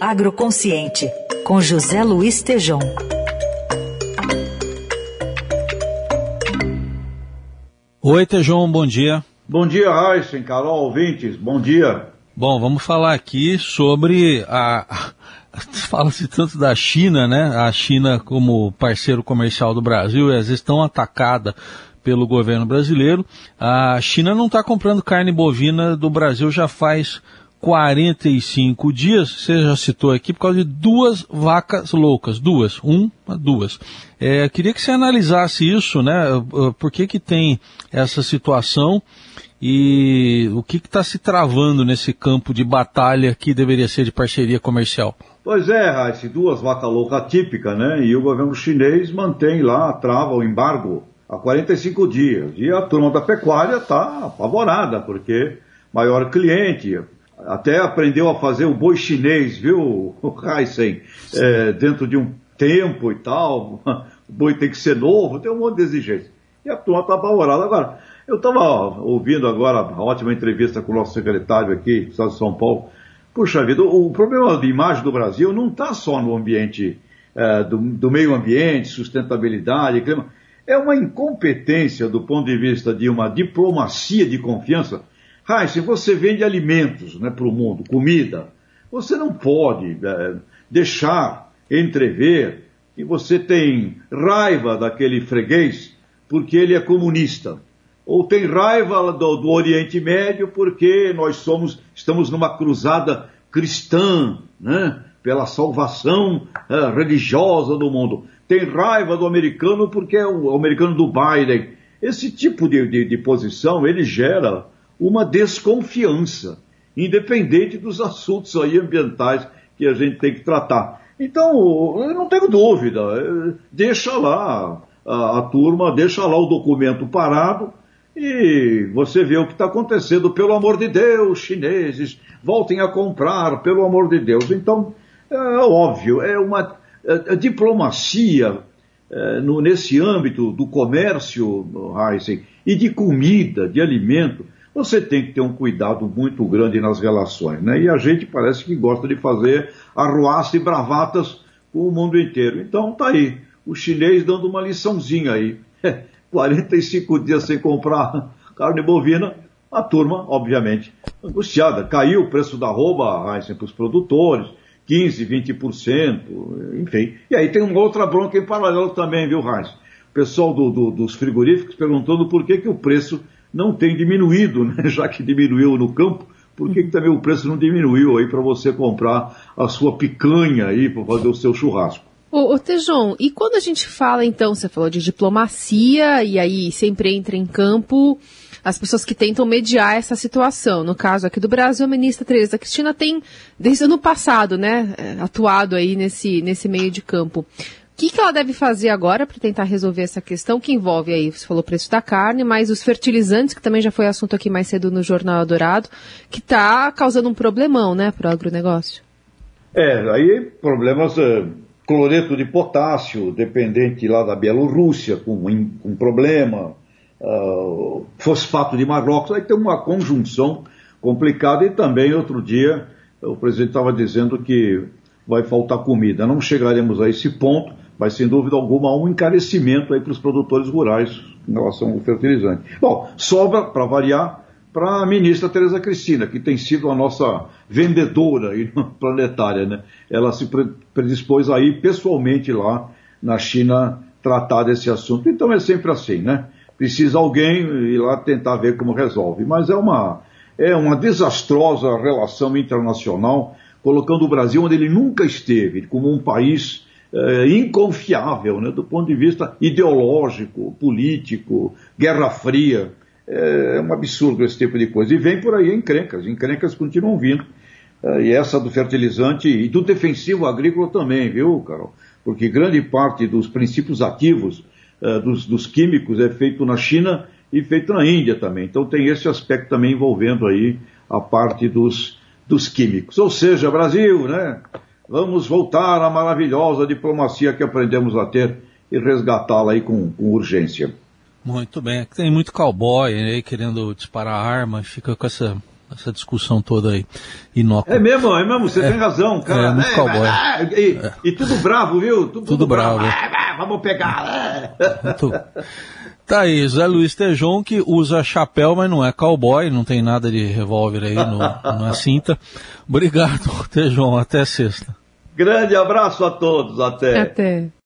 Agroconsciente, com José Luiz Tejom. Oi, Tejom, bom dia. Bom dia, Aysen, Carol, ouvintes, bom dia. Bom, vamos falar aqui sobre a. Fala-se tanto da China, né? A China como parceiro comercial do Brasil, e às vezes tão atacada pelo governo brasileiro. A China não está comprando carne bovina do Brasil já faz 45 dias, você já citou aqui, por causa de duas vacas loucas, duas, um, duas. É, queria que você analisasse isso, né? Por que que tem essa situação e o que está se travando nesse campo de batalha que deveria ser de parceria comercial? Pois é, Raíssa, duas vacas loucas típicas, né? E o governo chinês mantém lá, trava o embargo há 45 dias. E a turma da pecuária está apavorada, porque maior cliente, até aprendeu a fazer o boi chinês, viu, Heisen? É, dentro de um tempo e tal. O boi tem que ser novo, tem um monte de exigência. E a turma está apavorada. Agora, eu estava ouvindo agora a ótima entrevista com o nosso secretário aqui, do Estado de São Paulo. Puxa vida, o, problema de imagem do Brasil não está só no ambiente é, do, do, meio ambiente, sustentabilidade, clima. É uma incompetência do ponto de vista de uma diplomacia de confiança se você vende alimentos né, para o mundo, comida. Você não pode é, deixar entrever que você tem raiva daquele freguês porque ele é comunista. Ou tem raiva do, do Oriente Médio porque nós somos, estamos numa cruzada cristã, né, pela salvação é, religiosa do mundo. Tem raiva do americano porque é o, o americano do Biden. Esse tipo de, de, de posição, ele gera uma desconfiança, independente dos assuntos aí ambientais que a gente tem que tratar. Então, eu não tenho dúvida, deixa lá a, a turma, deixa lá o documento parado e você vê o que está acontecendo. Pelo amor de Deus, chineses, voltem a comprar, pelo amor de Deus. Então, é óbvio, é uma é, é diplomacia é, no, nesse âmbito do comércio, Heisen, e de comida, de alimento, você tem que ter um cuidado muito grande nas relações, né? E a gente parece que gosta de fazer arruaça e bravatas com o mundo inteiro. Então tá aí, o chinês dando uma liçãozinha aí. 45 dias sem comprar carne bovina, a turma, obviamente, angustiada. Caiu o preço da roupa para os produtores, 15, 20%, enfim. E aí tem uma outra bronca em paralelo também, viu, Heinz? O pessoal do, do, dos frigoríficos perguntando por que, que o preço não tem diminuído, né? já que diminuiu no campo, por que, que também o preço não diminuiu aí para você comprar a sua picanha aí para fazer o seu churrasco? Ô, ô Tejon, e quando a gente fala então, você falou de diplomacia e aí sempre entra em campo as pessoas que tentam mediar essa situação. No caso aqui do Brasil, a ministra Tereza Cristina tem, desde o ano passado, né, é, atuado aí nesse, nesse meio de campo. O que, que ela deve fazer agora para tentar resolver essa questão que envolve aí, você falou o preço da carne, mas os fertilizantes, que também já foi assunto aqui mais cedo no Jornal Dourado, que está causando um problemão, né, para o agronegócio? É, aí problemas, é, cloreto de potássio, dependente lá da Bielorrússia, com um problema, uh, fosfato de Marrocos, aí tem uma conjunção complicada e também outro dia o presidente estava dizendo que vai faltar comida. Não chegaremos a esse ponto, mas sem dúvida alguma um encarecimento aí para os produtores rurais em relação ao fertilizante. Bom, sobra, para variar, para a ministra Tereza Cristina, que tem sido a nossa vendedora planetária, né? Ela se predispôs aí pessoalmente lá na China tratar desse assunto. Então é sempre assim, né? Precisa alguém ir lá tentar ver como resolve. Mas é uma, é uma desastrosa relação internacional, colocando o Brasil onde ele nunca esteve, como um país é, inconfiável, né, do ponto de vista ideológico, político, Guerra Fria. É, é um absurdo esse tipo de coisa. E vem por aí encrencas, encrencas continuam vindo. É, e essa do fertilizante e do defensivo agrícola também, viu, Carol? Porque grande parte dos princípios ativos é, dos, dos químicos é feito na China e feito na Índia também. Então tem esse aspecto também envolvendo aí a parte dos, dos químicos. Ou seja, Brasil, né? Vamos voltar à maravilhosa diplomacia que aprendemos a ter e resgatá-la aí com, com, urgência. Muito bem. Tem muito cowboy aí querendo disparar arma, fica com essa essa discussão toda aí. Inócua. É mesmo, é mesmo, você é, tem razão, cara. É, muito é, cowboy. E, é. e, tudo bravo, viu? Tudo, tudo bravo. bravo. É, vamos pegar. Muito... Tá aí, Zé Luiz Tejon, que usa chapéu, mas não é cowboy, não tem nada de revólver aí no, na cinta. Obrigado, Tejon. Até sexta. Grande abraço a todos. Até. Até.